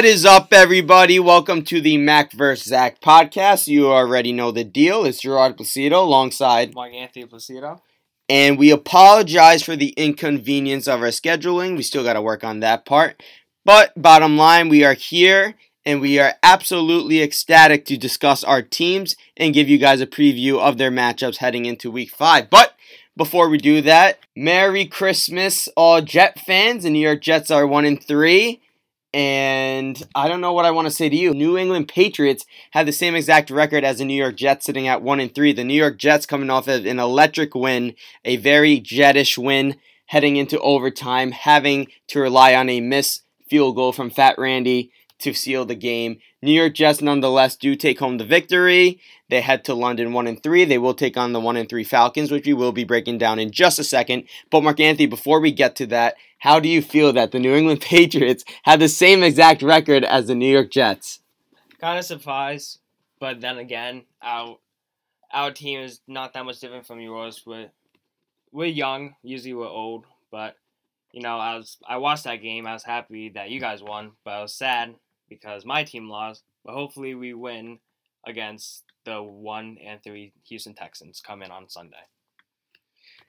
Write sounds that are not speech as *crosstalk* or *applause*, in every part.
What is up, everybody? Welcome to the Mac vs. Zach podcast. You already know the deal. It's Gerard Placido alongside Marc Anthony Placido. And we apologize for the inconvenience of our scheduling. We still got to work on that part. But bottom line, we are here and we are absolutely ecstatic to discuss our teams and give you guys a preview of their matchups heading into week five. But before we do that, Merry Christmas, all Jet fans. The New York Jets are one and three. And I don't know what I want to say to you. New England Patriots have the same exact record as the New York Jets, sitting at one and three. The New York Jets coming off of an electric win, a very jetish win, heading into overtime, having to rely on a missed field goal from Fat Randy to seal the game. New York Jets nonetheless do take home the victory. They head to London 1 and 3. They will take on the 1 and 3 Falcons, which we will be breaking down in just a second. But Marc Anthony, before we get to that, how do you feel that the New England *laughs* Patriots have the same exact record as the New York Jets? Kind of surprised, but then again, our our team is not that much different from yours. We're we're young, usually we're old, but you know, I was I watched that game. I was happy that you guys won, but I was sad because my team lost. But hopefully, we win against the one and three Houston Texans come in on Sunday.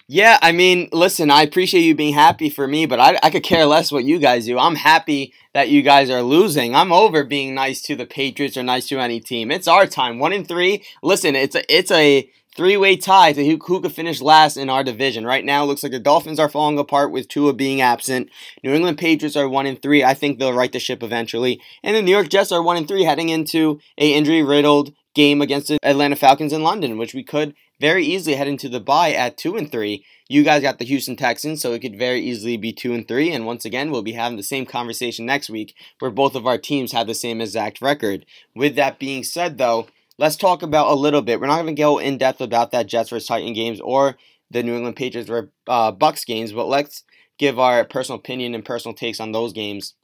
Yeah, I mean, listen, I appreciate you being happy for me, but I, I could care less what you guys do. I'm happy that you guys are losing. I'm over being nice to the Patriots or nice to any team. It's our time. One in three. Listen, it's a it's a three way tie to who, who could finish last in our division. Right now, looks like the Dolphins are falling apart with Tua being absent. New England Patriots are one in three. I think they'll right the ship eventually. And the New York Jets are one in three, heading into a injury riddled game against the Atlanta Falcons in London, which we could very easily head into the bye at two and three. You guys got the Houston Texans, so it could very easily be two and three. And once again, we'll be having the same conversation next week, where both of our teams have the same exact record. With that being said, though, let's talk about a little bit. We're not going to go in depth about that Jets vs Titan games or the New England Patriots vs uh, Bucks games, but let's give our personal opinion and personal takes on those games.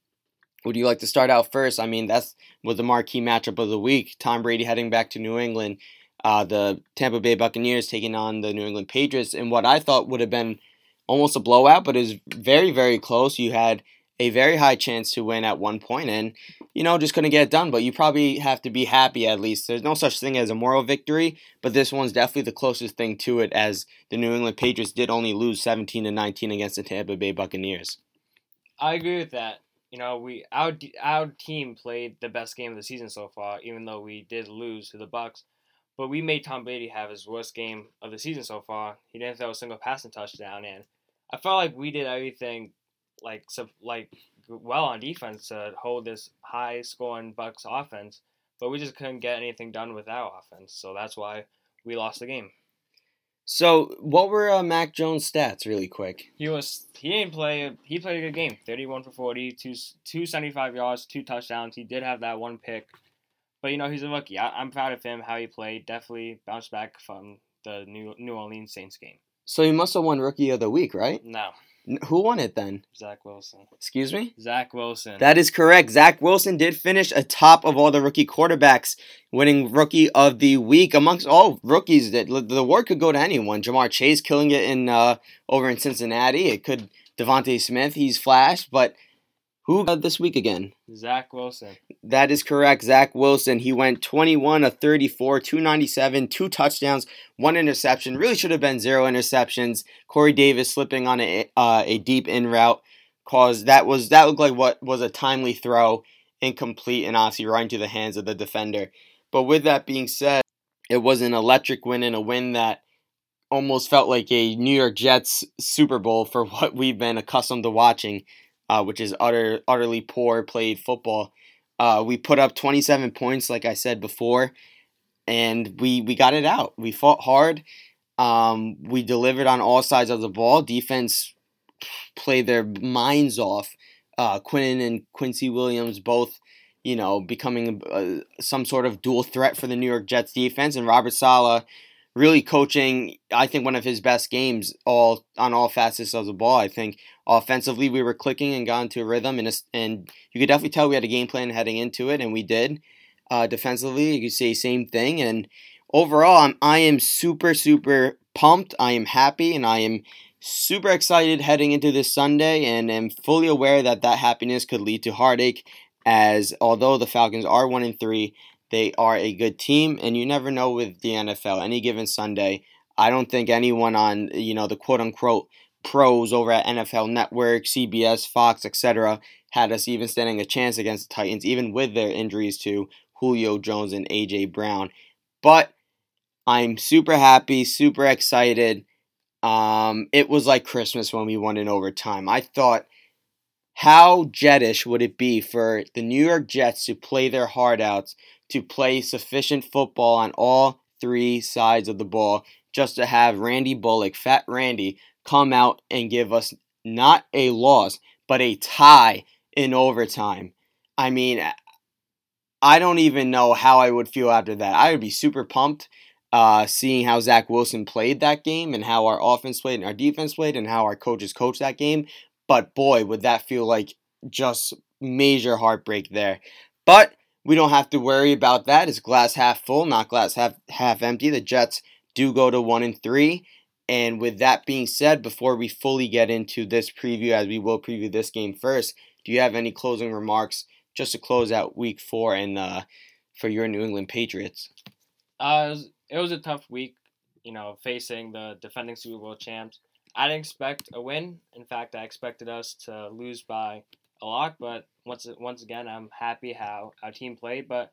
Would you like to start out first? I mean, that's was the marquee matchup of the week. Tom Brady heading back to New England uh, the Tampa Bay Buccaneers taking on the New England Patriots in what I thought would have been almost a blowout, but it was very, very close. You had a very high chance to win at one point and, you know, just couldn't get it done. But you probably have to be happy at least. There's no such thing as a moral victory, but this one's definitely the closest thing to it as the New England Patriots did only lose 17 to 19 against the Tampa Bay Buccaneers. I agree with that. You know, we our our team played the best game of the season so far, even though we did lose to the Bucks. But we made Tom Brady have his worst game of the season so far. He didn't throw a single passing touchdown, and I felt like we did everything like so, like well on defense to hold this high scoring Bucks offense, but we just couldn't get anything done with our offense. So that's why we lost the game. So, what were uh, Mac Jones' stats, really quick? He was he didn't play. He played a good game. Thirty-one for 40, two, 275 yards, two touchdowns. He did have that one pick but you know, he's a rookie. I, am proud of him how he played. Definitely bounced back from the New New Orleans Saints game. So he must have won Rookie of the Week, right? No. Who won it then? Zach Wilson. Excuse me? Zach Wilson. That is correct. Zach Wilson did finish atop of all the rookie quarterbacks, winning Rookie of the Week amongst all rookies. That the award could go to anyone. Ja'Marr Chase killing it in uh, over in Cincinnati. It could DeVonta Smith. He's flashed, but who uh, this week again? Zach Wilson. That is correct. Zach Wilson. He went 21 of 34, 297, two touchdowns, one interception. Really should have been zero interceptions. Corey Davis slipping on a, uh, a deep in route caused that was that looked like what was a timely throw, incomplete, and obviously right into the hands of the defender. But with that being said, it was an electric win and a win that almost felt like a New York Jets Super Bowl for *laughs* what we've been accustomed to watching uh, which is utter utterly poor played football. Uh, we put up 27 points, like I said before, and we we got it out. We fought hard. Um, we delivered on all sides of the ball. Defense played their minds off. Uh, Quinnen and Quincy Williams both, you know, becoming uh, some sort of dual threat for the New York Jets defense, and Robert Saleh really coaching, I think, one of his best games all on all facets of the ball. I think offensively we were clicking and got into a rhythm, and and you could definitely tell we had a game plan heading into it, and we did. Uh, defensively, you could say same thing, and overall, I'm I am super super pumped. I am happy, and I am super excited heading into this Sunday, and am fully aware that that happiness could lead to heartache As although the Falcons are one and three, they are a good team, and you never know with the NFL. Any given Sunday, I don't think anyone on you know the quote unquote pros over at NFL Network, CBS, Fox, etc. had us even standing a chance against the Titans, even with their injuries to Julio Jones and AJ Brown. But I'm super happy, super excited. Um, it was like Christmas when we won in overtime. I thought, how jettish would it be for the New York Jets to play their heart out, to play sufficient football on all three sides of the ball, just to have Randy Bullock, Fat Randy, come out and give us not a loss, but a tie in overtime. I mean, I don't even know how I would feel after that. I would be super pumped uh, seeing how Zach Wilson played that game and how our offense played and our defense played and how our coaches coached that game. But boy, would that feel like just major heartbreak there. But we don't have to worry about that. It's glass half full, not glass half half empty. The Jets do go to one and three. And with that being said, before we fully get into this preview, as we will preview this game first, do you have any closing remarks just to close out Week Four and uh, for your New England Patriots? Uh, it was, it was a tough week, you know, facing the defending Super Bowl champs. I didn't expect a win. In fact, I expected us to lose by a lot. But once once again, I'm happy how our team played. But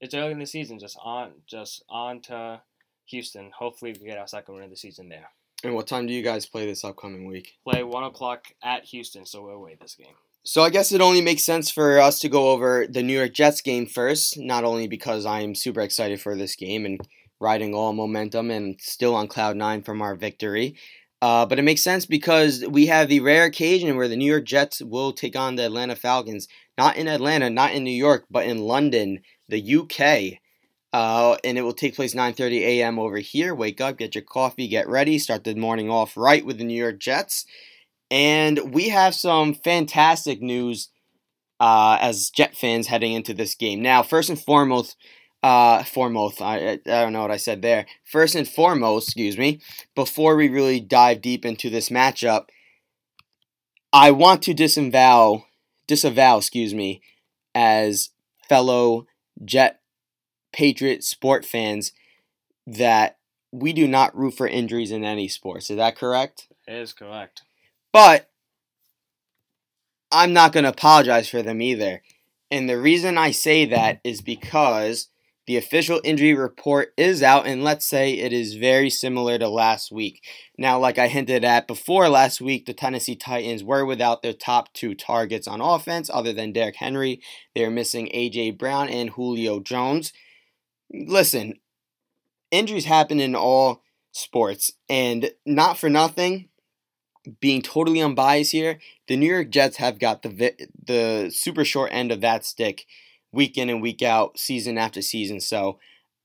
it's early in the season, just on just on to Houston. Hopefully, we get our second win of the season there. And what time do you guys play this upcoming week? Play one o'clock at Houston, so we'll wait this game. So I guess it only makes sense for us to go over the New York Jets game first, not only because I'm super excited for this game and riding all momentum and still on cloud nine from our victory, uh, but it makes sense because we have the rare occasion where the New York Jets will take on the Atlanta Falcons, not in Atlanta, not in New York, but in London, the UK. Uh, and it will take place 9:30 a.m. over here. Wake up, get your coffee, get ready, start the morning off right with the New York Jets. And we have some fantastic news uh, as Jet fans heading into this game. Now, first and foremost, uh, foremost, I, I don't know what I said there. First and foremost, excuse me, before we really dive deep into this matchup, I want to disavow, disavow, excuse me, as fellow Jet Patriot sport fans that we do not root for injuries in any sports. Is that correct? It is correct. But I'm not going to apologize for them either. And the reason I say that is because the official injury report is out, and let's say it is very similar to last week. Now, like I hinted at before last week, the Tennessee Titans were without their top two targets on offense, other than Derrick Henry. They're missing A.J. Brown and Julio Jones. Listen, injuries happen in all sports, and not for nothing, being totally unbiased here, the New York Jets have got the the super short end of that stick week in and week out, season after season. So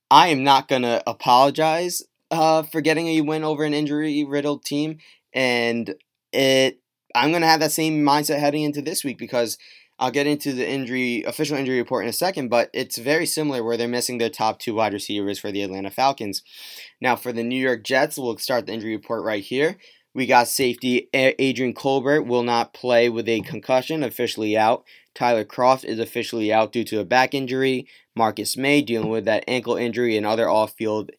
I am not gonna apologize uh, for getting a win over an injury riddled team, and it I'm gonna have that same mindset heading into this week because I'll get into the injury official injury report in a second, but it's very similar where they're missing their top two wide receivers for the Atlanta Falcons. Now for the New York Jets, we'll start the injury report right here. We got safety Adrian Colbert will not play with a concussion, officially out. Tyler Kroft is officially out due to a back injury. Marcus Maye dealing with that ankle injury and other off-field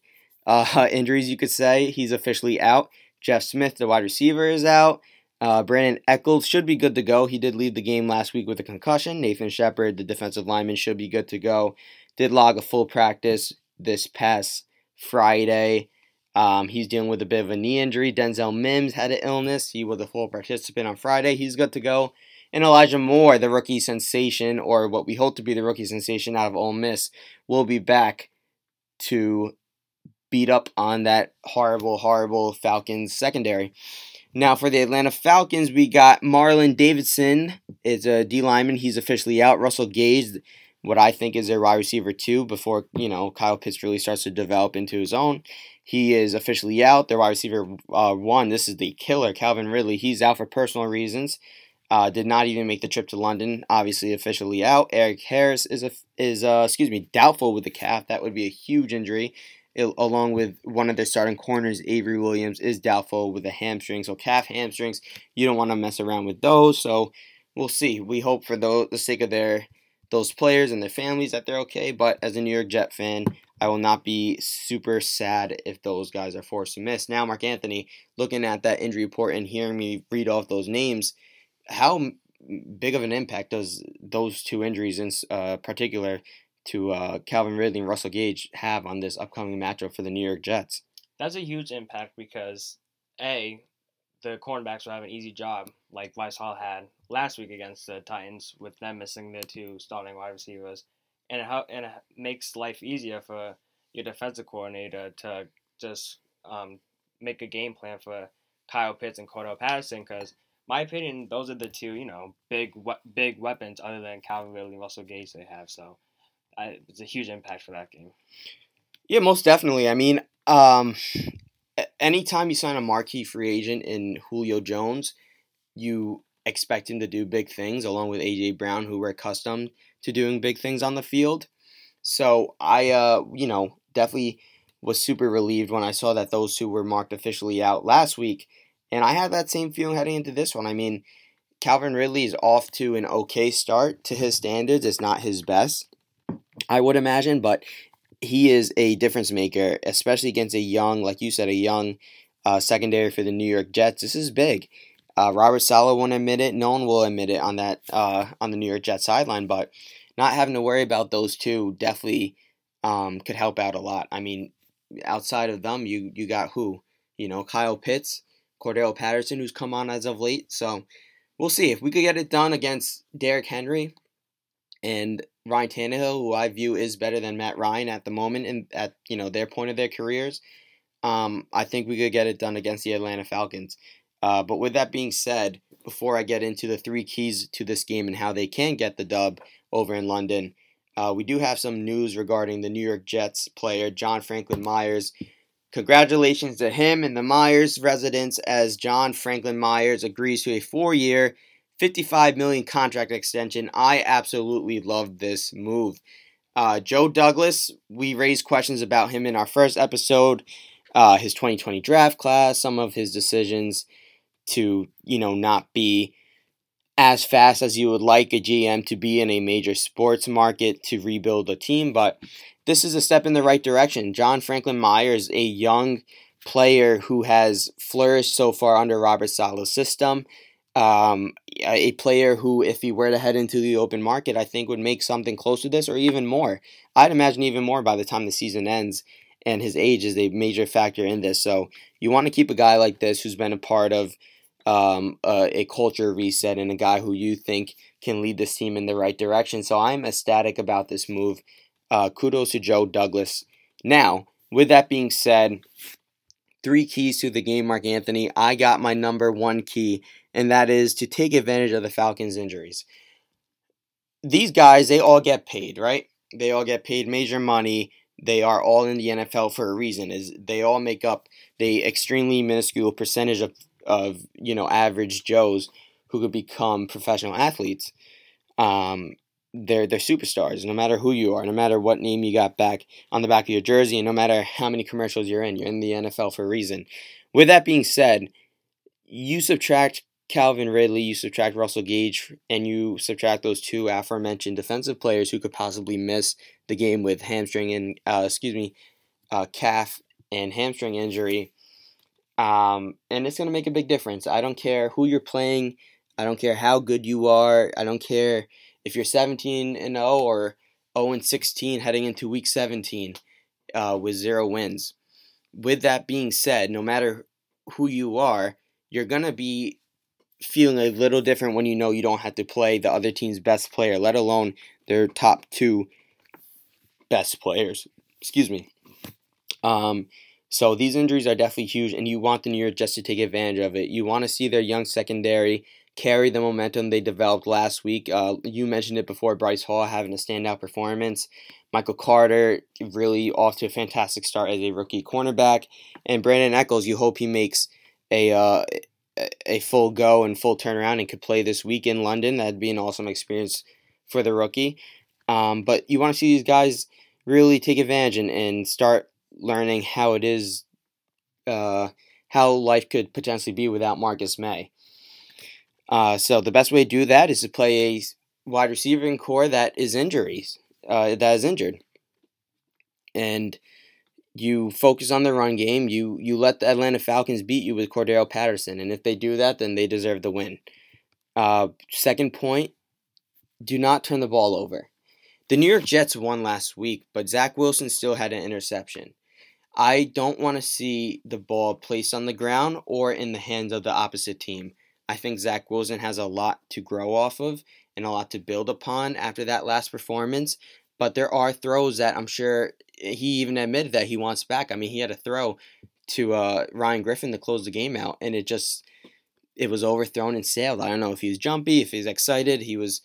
uh, *laughs* injuries, you could say. He's officially out. Jeff Smith, the wide receiver, is out. Uh, Brandon Echols should be good to go. He did leave the game last week with a concussion. Nathan Shepherd, the defensive lineman, should be good to go. Did log a full practice this past Friday. Um, he's dealing with a bit of a knee injury. Denzel Mims had an illness. He was a full participant on Friday. He's good to go. And Elijah Moore, the rookie sensation, or what we hope to be the rookie sensation out of Ole Miss, will be back to beat up on that horrible, horrible Falcons secondary. Now for the Atlanta Falcons, we got Marlon Davidson. It's a D lineman. He's officially out. Russell Gage, what I think is a wide receiver too, before you know Kyle Pitts really starts to develop into his own. He is officially out. Their wide receiver uh, one, this is the killer, Calvin Ridley. He's out for personal reasons. Uh, did not even make the trip to London. Obviously, officially out. Erik Harris is a is uh, excuse me doubtful with the calf. That would be a huge injury. It, along with one of their starting corners, Avery Williams, is doubtful with a hamstring. So calf hamstrings, you don't want to mess around with those. So we'll see. We hope for the, the sake of their those players and their families that they're okay. But as a New York Jet fan, I will not be super sad if those guys are forced to miss. Now, Marc Anthony, looking at that injury report and hearing me read off those names, how big of an impact does those two injuries in uh, particular to uh, Calvin Ridley and Russell Gage have on this upcoming matchup for the New York Jets? That's a huge impact because a the cornerbacks will have an easy job like Bryce Hall had last week against the Titans with them missing their two starting wide receivers, and it, and it makes life easier for your defensive coordinator to just um, make a game plan for Kyle Pitts and Cordarrelle Patterson because my opinion, those are the two, you know, big big weapons other than Calvin Ridley and Russell Gage they have. So I, it's a huge impact for that game. Yeah, most definitely. I mean, um, anytime you sign a marquee free agent in Julio Jones, you expect him to do big things along with AJ Brown, who we're accustomed to doing big things on the field. So I, uh, you know, definitely was super relieved when I saw that those two were marked officially out last week. And I had that same feeling heading into this one. I mean, Calvin Ridley is off to an okay start to his standards. It's not his best, I would imagine, but he is a difference maker, especially against a young, like you said, a young uh, secondary for the New York Jets. This is big. Uh, Robert Saleh won't admit it. No one will admit it on that uh, on the New York Jets sideline. But not having to worry about those two definitely um, could help out a lot. I mean, outside of them, you you got who? You know, Kyle Pitts, Cordarrelle Patterson, who's come on as of late. So we'll see if we could get it done against Derrick Henry and Ryan Tannehill, who I view is better than Matt Ryan at the moment and at you know their point of their careers. Um, I think we could get it done against the Atlanta Falcons. Uh, but with that being said, before I get into the three keys to this game and how they can get the dub over in London, uh, we do have some news regarding the New York Jets player John Franklin Myers. Congratulations to him and the Myers residents as John Franklin Myers agrees to a four-year, 55 million contract extension. I absolutely love this move. Uh, Joe Douglas, we raised questions about him in our first episode, uh, his 2020 draft class, some of his decisions to, you know, not be as fast as you would like a GM to be in a major sports market to rebuild a team, but this is a step in the right direction. John Franklin Myers, a young player who has flourished so far under Robert Saleh's system, um, a player who, if he were to head into the open market, I think would make something close to this or even more. I'd imagine even more by the time the season ends, and his age is a major factor in this. So you want to keep a guy like this who's been a part of um, a culture reset and a guy who you think can lead this team in the right direction. So I'm ecstatic about this move. Uh, kudos to Joe Douglas. Now, with that being said, three keys to the game, Marc Anthony. I got my number one key, and that is to take advantage of the Falcons' injuries. These guys, they all get paid, right? They all get paid major money. They are all in the NFL for a reason. Is they all make up the extremely minuscule percentage of, of you know average Joes who could become professional athletes. Um, they're they're superstars. No matter who you are, no matter what name you got back on the back of your jersey, and no matter how many commercials you're in, you're in the NFL for a reason. With that being said, you subtract Calvin Ridley, you subtract Russell Gage, and you subtract those two aforementioned defensive players who could possibly miss the game with hamstring and uh, excuse me, uh, calf and hamstring injury. Um, and it's going to make a big difference. I don't care who you're playing. I don't care how good you are. I don't care if you're 17 and 0 or 0 and 16 heading into week 17 uh, with zero wins. With that being said, no matter who you are, you're going to be feeling a little different when you know you don't have to play the other team's best player, let alone their top two best players. Excuse me. Um, so these injuries are definitely huge, and you want the New York Jets to take advantage of it. You want to see their young secondary carry the momentum they developed last week. Uh, you mentioned it before, Bryce Hall having a standout performance. Michael Carter really off to a fantastic start as a rookie cornerback, and Brandon Echols. You hope he makes a uh, a full go and full turnaround and could play this week in London. That'd be an awesome experience for the rookie. Um, but you want to see these guys really take advantage and, and start learning how it is, uh, how life could potentially be without Marcus Maye. Uh, so the best way to do that is to play a wide receiving core that is injuries, uh, that is injured, and you focus on the run game. You you let the Atlanta Falcons beat you with Cordarrelle Patterson, and if they do that, then they deserve the win. Uh, second point: do not turn the ball over. The New York Jets won last week, but Zach Wilson still had an interception. I don't want to see the ball placed on the ground or in the hands of the opposite team. I think Zach Wilson has a lot to grow off of and a lot to build upon after that last performance. But there are throws that I'm sure he even admitted that he wants back. I mean, he had a throw to uh, Ryan Griffin to close the game out, and it just it was overthrown and sailed. I don't know if he's jumpy, if he's excited. He was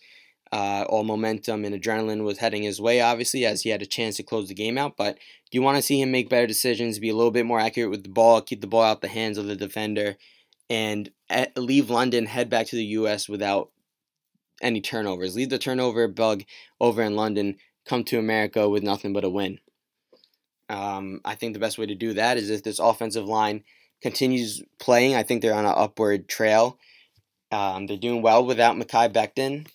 uh, all momentum and adrenaline was heading his way, obviously, as he had a chance to close the game out. But you want to see him make better decisions, be a little bit more accurate with the ball, keep the ball out of the hands of the defender, and at, leave London, head back to the U.S. without any turnovers. Leave the turnover bug over in London, come to America with nothing but a win. Um, I think the best way to do that is if this offensive line continues playing. I think they're on an upward trail. Um, they're doing well without Mekhi Becton.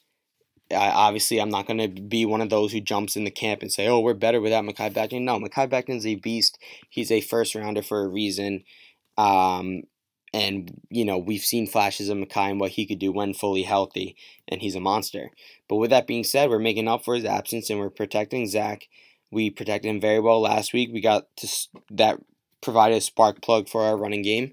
I, obviously, I'm not going to be one of those who jumps in the camp and say, "Oh, we're better without Mekhi Becton." No, Mekhi Becton's a beast. He's a first rounder for a reason. Um, and you know we've seen flashes of Mekhi and what he could do when fully healthy, and he's a monster. But with that being said, we're making up for his absence and we're protecting Zach. We protected him very well last week. We got to that provided a spark plug for our running game,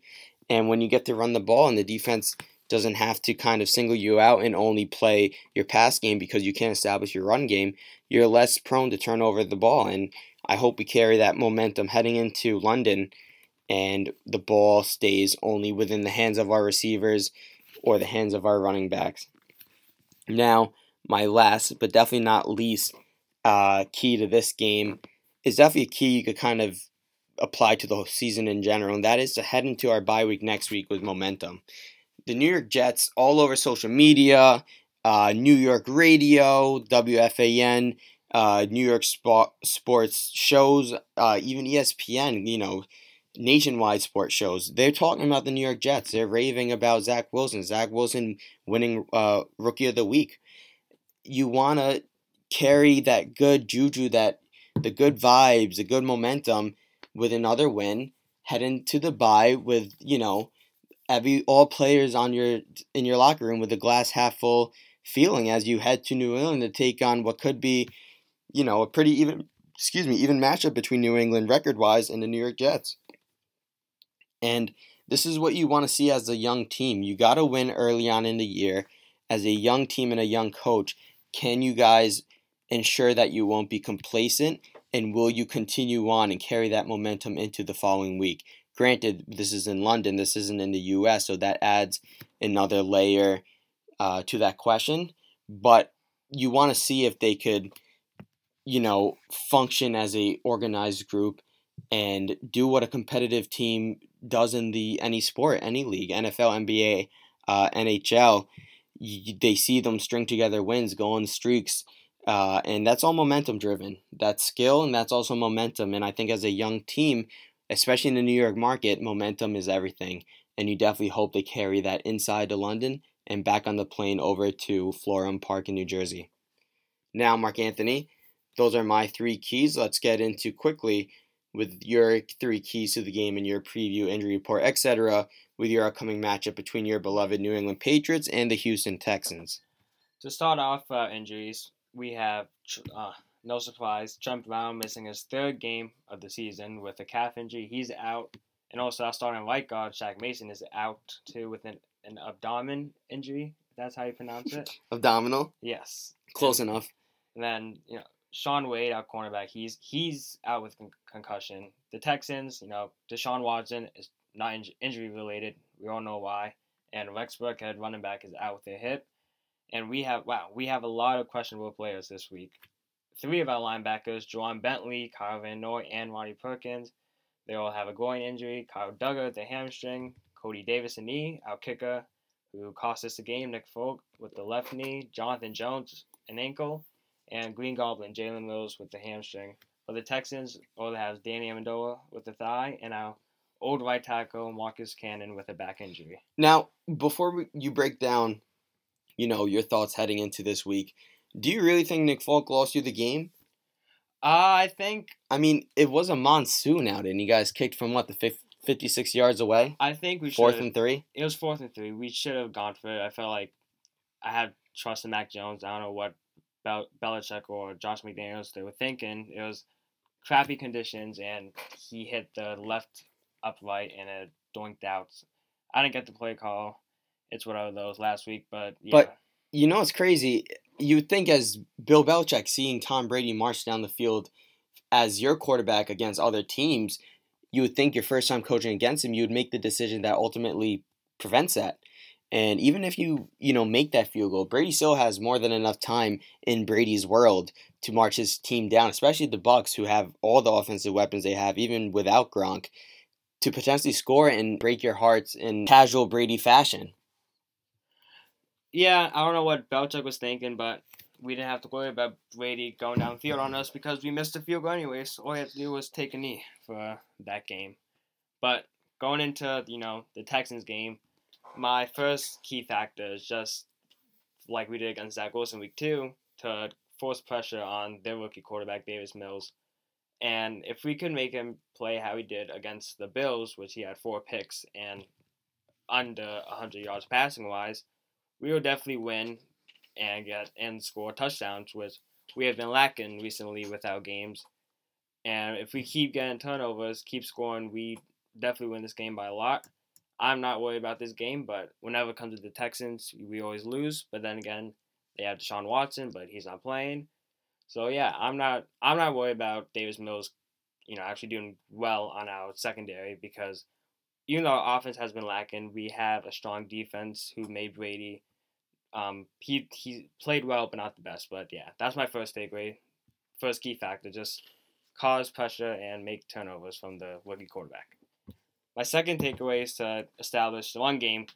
and when you get to run the ball and the defense doesn't have to kind of single you out and only play your pass game because you can't establish your run game, you're less prone to turn over the ball. And I hope we carry that momentum heading into London and the ball stays only within the hands of our receivers or the hands of our running backs. Now, my last, but definitely not least, uh, key to this game is definitely a key you could kind of apply to the whole season in general, and that is to head into our bye week next week with momentum the New York Jets all over social media, uh, New York radio, WFAN, uh, New York Sp- sports shows, uh, even ESPN, you know, nationwide sports shows. They're talking about the New York Jets. They're raving about Zach Wilson. Zach Wilson winning uh, Rookie of the Week. You want to carry that good juju, that the good vibes, the good momentum with another win, head into the bye with, you know, every all players on your in your locker room with a glass half full feeling as you head to New England to take on what could be, you know, a pretty even excuse me, even matchup between New England record wise and the New York Jets. And this is what you want to see as a young team. You got to win early on in the year as a young team and a young coach. Can you guys ensure that you won't be complacent and will you continue on and carry that momentum into the following week? Granted, this is in London, this isn't in the US, so that adds another layer uh, to that question. But you want to see if they could, you know, function as a organized group and do what a competitive team does in the any sport, any league, NFL, NBA, uh, NHL. They see them string together wins, go on streaks, uh, and that's all momentum driven. That's skill and that's also momentum. And I think as a young team, especially in the New York market, momentum is everything. And you definitely hope they carry that inside to London and back on the plane over to Florham Park in New Jersey. Now, Marc Anthony, those are my three keys. Let's get into quickly with your three keys to the game and your preview, injury report, etc., with your upcoming matchup between your beloved New England Patriots and the Houston Texans. To start off, uh, injuries, we have uh, no surprise, Trent Brown missing his third game of the season with a calf injury. He's out. And also, our starting right guard, Shaq Mason, is out too with an, an abdomen injury. That's how you pronounce it. *laughs* Abdominal. Yes. Close and, enough. And then you know Shaun Wade, our cornerback, he's he's out with con- concussion. The Texans, you know, Deshaun Watson is not in- injury related. We all know why. And Rex Burkhead, running back, is out with a hip. And we have wow, we have a lot of questionable players this week three of our linebackers, Ja'Whaun Bentley, Kyle Van Noy, and Ronnie Perkins. They all have a groin injury. Kyle Dugger, the hamstring. Cody Davis, a knee. Our kicker, who cost us the game, Nick Folk, with the left knee. Jonathan Jones, an ankle. And Green Goblin, Jalen Mills, with the hamstring. For the Texans, all they have is Danny Amendola with the thigh, and our old right tackle, Marcus Cannon, with a back injury. Now, before we, you break down you know, your thoughts heading into this week. Do you really think Nick Folk lost you the game? Uh, I think. I mean, it was a monsoon out, and you guys kicked from what the 50, 56 yards away. I think we fourth should've- and three. It was fourth and three. We should have gone for it. I felt like I had trust in Mac Jones. I don't know what Bel- Belichick or Josh McDaniels they were thinking. It was crappy conditions, and he hit the left upright and it doinked out. I didn't get the play call. It's whatever those last week, but yeah. But- You know, it's crazy. You would think as Bill Belichick seeing Tom Brady march down the field as your quarterback against other teams, you would think your first time coaching against him, you would make the decision that ultimately prevents that. And even if you, you know, make that field goal, Brady still has more than enough time in Brady's world to march his team down, especially the Bucks who have all the offensive weapons they have, even without Gronk, to potentially score and break your hearts in casual Brady fashion. Yeah, I don't know what Belichick was thinking, but we didn't have to worry about Brady going downfield on us because we missed the field goal anyways. All we had to do was take a knee for that game. But going into you know the Texans game, my first key factor is just like we did against Zach Wilson week two to force pressure on their rookie quarterback Davis Mills. And if we could make him play how he did against the Bills, which he had four picks and under 100 yards passing wise, we will definitely win and get and score touchdowns, which we have been lacking recently with our games. And if we keep getting turnovers, keep scoring, we definitely win this game by a lot. I'm not worried about this game, but whenever it comes to the Texans, we always lose. But then again, they have Deshaun Watson, but he's not playing. So yeah, I'm not I'm not worried about Davis Mills, you know, actually doing well on our secondary because even though our offense has been lacking, we have a strong defense who made Brady. Um, he he played well, but not the best. But yeah, that's my first takeaway. First key factor: just cause pressure and make turnovers from the rookie quarterback. My second takeaway is to establish the one game,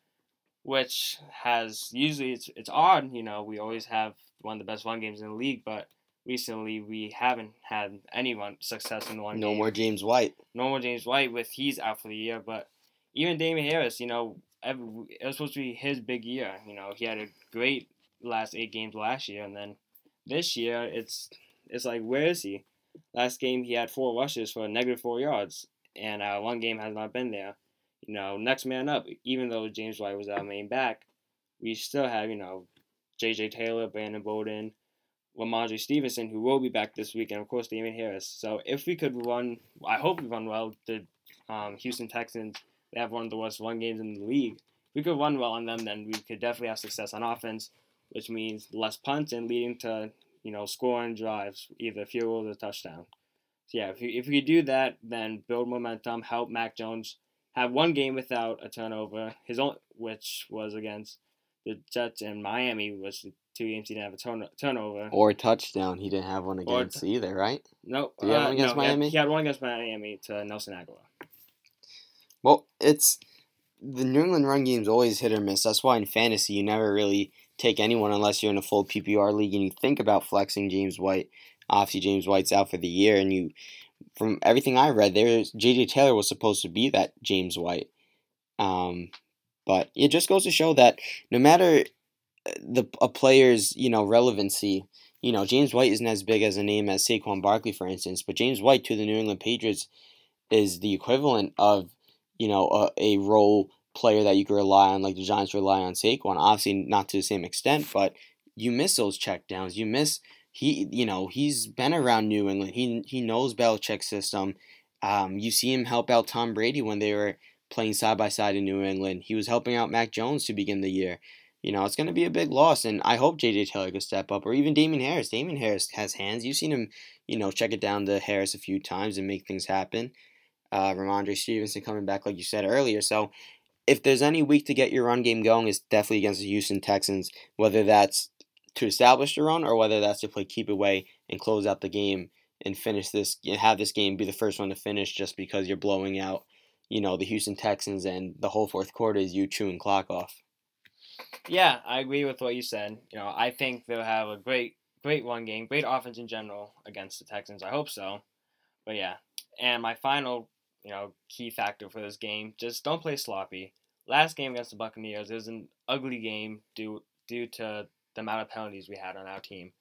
which has usually it's it's odd. You know, we always have one of the best one games in the league, but recently we haven't had any one success in the one No game more James White. no more James White with he's out for the year, but even Damien Harris, you know, it was supposed to be his big year. You know, he had a great last eight games last year, and then this year it's it's like where is he? Last game he had four rushes for negative four yards, and uh, one game has not been there. You know, next man up. Even though James White was our main back, we still have you know J.J. Taylor, Brandon Bolden, Rhamondre Stevenson, who will be back this week, and of course Damien Harris. So if we could run, I hope we run well. The um, Houston Texans, they have one of the worst run games in the league. If we could run well on them, then we could definitely have success on offense, which means less punts and leading to you know scoring drives, either field goals or touchdown. So yeah, if we, if we do that, then build momentum, help Mac Jones have one game without a turnover, his own, which was against the Jets and Miami, was the two games he didn't have a turn, turnover. Or touchdown. He didn't have one against either, right? Nope. Did he have uh, one against no, he had- He had, one against Miami to Nelson Agholor. Well, it's the New England run game's always hit or miss. That's why in fantasy you never really take anyone unless you're in a full PPR league and you think about flexing James White. Obviously, James White's out for the year, and you, from everything I read, there's JJ Taylor was supposed to be that James White. Um, but it just goes to show that no matter uh, the a player's you know relevancy, you know James White isn't as big as a name as Saquon Barkley, for instance. But James White to the New England Patriots is the equivalent of you know a, a role player that you can rely on, like the Giants rely on Saquon. Obviously, not to the same extent, but you miss those checkdowns. You miss he, you know, he's been around New England. He he knows Belichick's system. Um, you see him help out Tom Brady when they were playing side by side in New England. He was helping out Mac Jones to begin the year. You know, it's going to be a big loss, and I hope JJ Taylor could step up, or even Damien Harris. Damien Harris has hands. You've seen him, you know, check it down to Harris a few times and make things happen. Uh, Rhamondre Stevenson coming back, like you said earlier. So, if there's any week to get your run game going, it's definitely against the Houston Texans. Whether that's to establish the run or whether that's to play keep away and close out the game and finish this, and have this game be the first one to finish, just because you're blowing out, you know, the Houston Texans and the whole fourth quarter is you chewing clock off. Yeah, I agree with what you said. You know, I think they'll have a great, great one game, great offense in general against the Texans. I hope so. But yeah, and my final, you know, key factor for this game: just don't play sloppy. Last game against the Buccaneers, it was an ugly game due due to the amount of penalties we had on our team.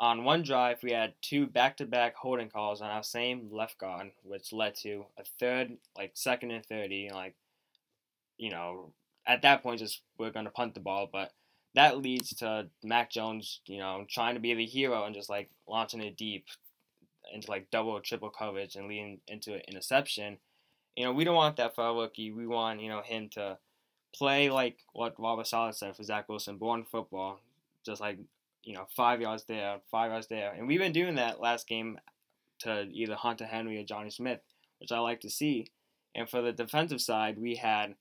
On one drive, we had two back-to-back holding calls on our same left guard, which led to a third, like second and thirty, like you know, at that point, just we're gonna punt the ball, but that leads to Mac Jones, you know, trying to be the hero and just like launching it deep into like double or triple coverage and leading into an interception. You know, we don't want that for our rookie. We want, you know, him to play like what Robert Saleh said for Zach Wilson, born football, just like, you know, five yards there, five yards there. And we've been doing that last game to either Hunter Henry or Jonnu Smith, which I like to see. And for the defensive side, we had,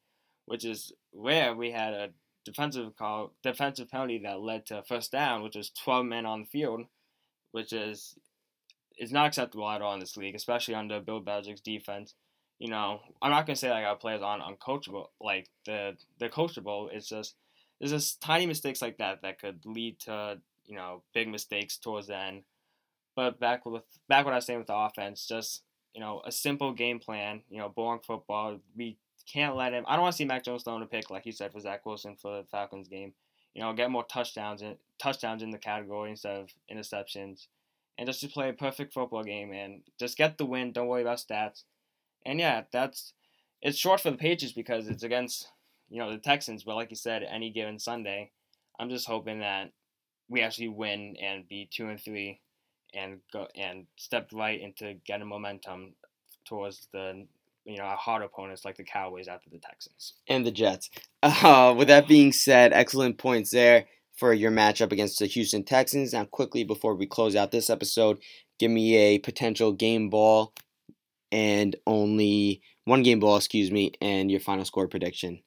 which is rare, we had a defensive call, defensive penalty that led to first down, which was 12 men on the field, which is is not acceptable at all in this league, especially under Bill Belichick's defense. You know, I'm not gonna say like our players aren't uncoachable, like the they're coachable. It's just there's just tiny mistakes like that that could lead to you know big mistakes towards the end. But back with back what I was saying with the offense, just you know a simple game plan. You know, boring football. We can't let him. I don't want to see Mac Jones throwing a pick like you said for Zach Wilson for the Falcons game. You know, get more touchdowns touchdowns in the category instead of interceptions and just to play a perfect football game and just get the win. Don't worry about stats. And yeah, that's it's short for the Patriots because it's against you know the Texans. But like you said, any given Sunday, I'm just hoping that we actually win and be two and three, and go and step right into getting momentum towards the you know our hard opponents like the Cowboys after the Texans and the Jets. *laughs* Uh, with that being said, excellent points there for your matchup against the Houston Texans. Now, quickly before we close out this episode, give me a potential game ball and only one game ball, excuse me, and your final score prediction.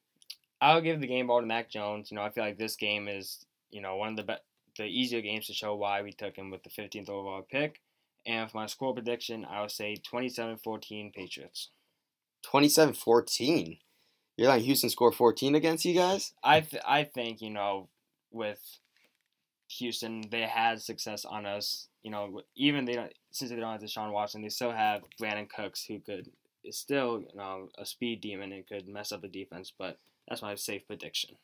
I'll give the game ball to Mac Jones. You know, I feel like this game is, you know, one of the be- the easier games to show why we took him with the 15th overall pick. And for my score prediction, I would say 27-14 Patriots. 27-14. You're letting Houston score 14 against you guys? I th- I think, you know, with Houston, they had success on us. You know, even they don't since they don't have Deshaun Watson, they still have Brandin Cooks who could is still you know a speed demon and could mess up the defense. But that's my safe prediction.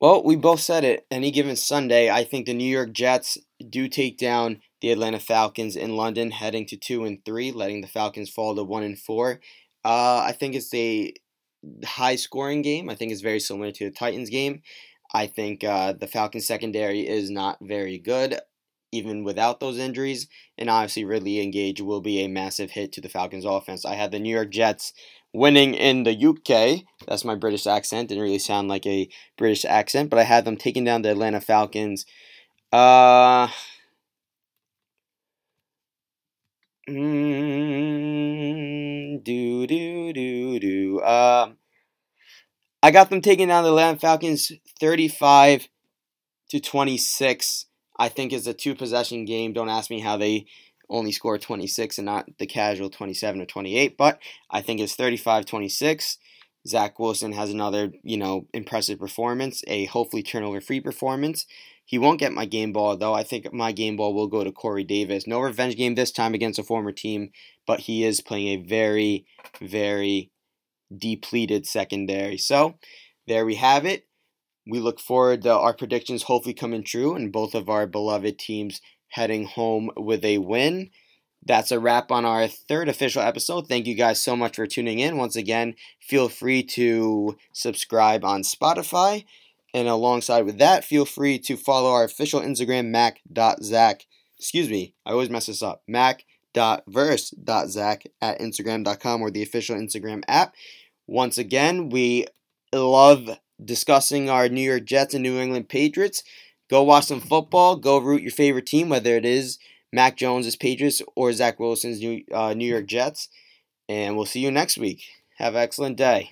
Well, we both said it. Any given Sunday, I think the New York Jets do take down the Atlanta Falcons in London, heading to two and three, letting the Falcons fall to one and four. Uh, I think it's a high scoring game. I think it's very similar to the Titans game. I think uh, the Falcons secondary is not very good, even without those injuries. And obviously, Ridley and Gage will be a massive hit to the Falcons offense. I had the New York Jets winning in the UK. That's my British accent. Didn't really sound like a British accent, but I had them taking down the Atlanta Falcons. Uh. Mm, do do do do. Uh, I got them taking down the Atlanta Falcons 35 to 26. I think is a two possession game. Don't ask me how they only score 26 and not the casual 27 or 28, but I think it's 35 26. Zach Wilson has another, you know, impressive performance, a hopefully turnover free performance. He won't get my game ball, though. I think my game ball will go to Corey Davis. No revenge game this time against a former team, but he is playing a very, very depleted secondary. So there we have it. We look forward to our predictions hopefully coming true and both of our beloved teams heading home with a win. That's a wrap on our third official episode. Thank you guys so much for tuning in. Once again, feel free to subscribe on Spotify. And alongside with that, feel free to follow our official Instagram, mac.zach. Excuse me, I always mess this up. mac.verse.zach at instagram.com or the official Instagram app. Once again, we love discussing our New York Jets and New England Patriots. Go watch some football. Go root your favorite team, whether it is Mac Jones' Patriots or Zach Wilson's New, uh, New York Jets. And we'll see you next week. Have an excellent day.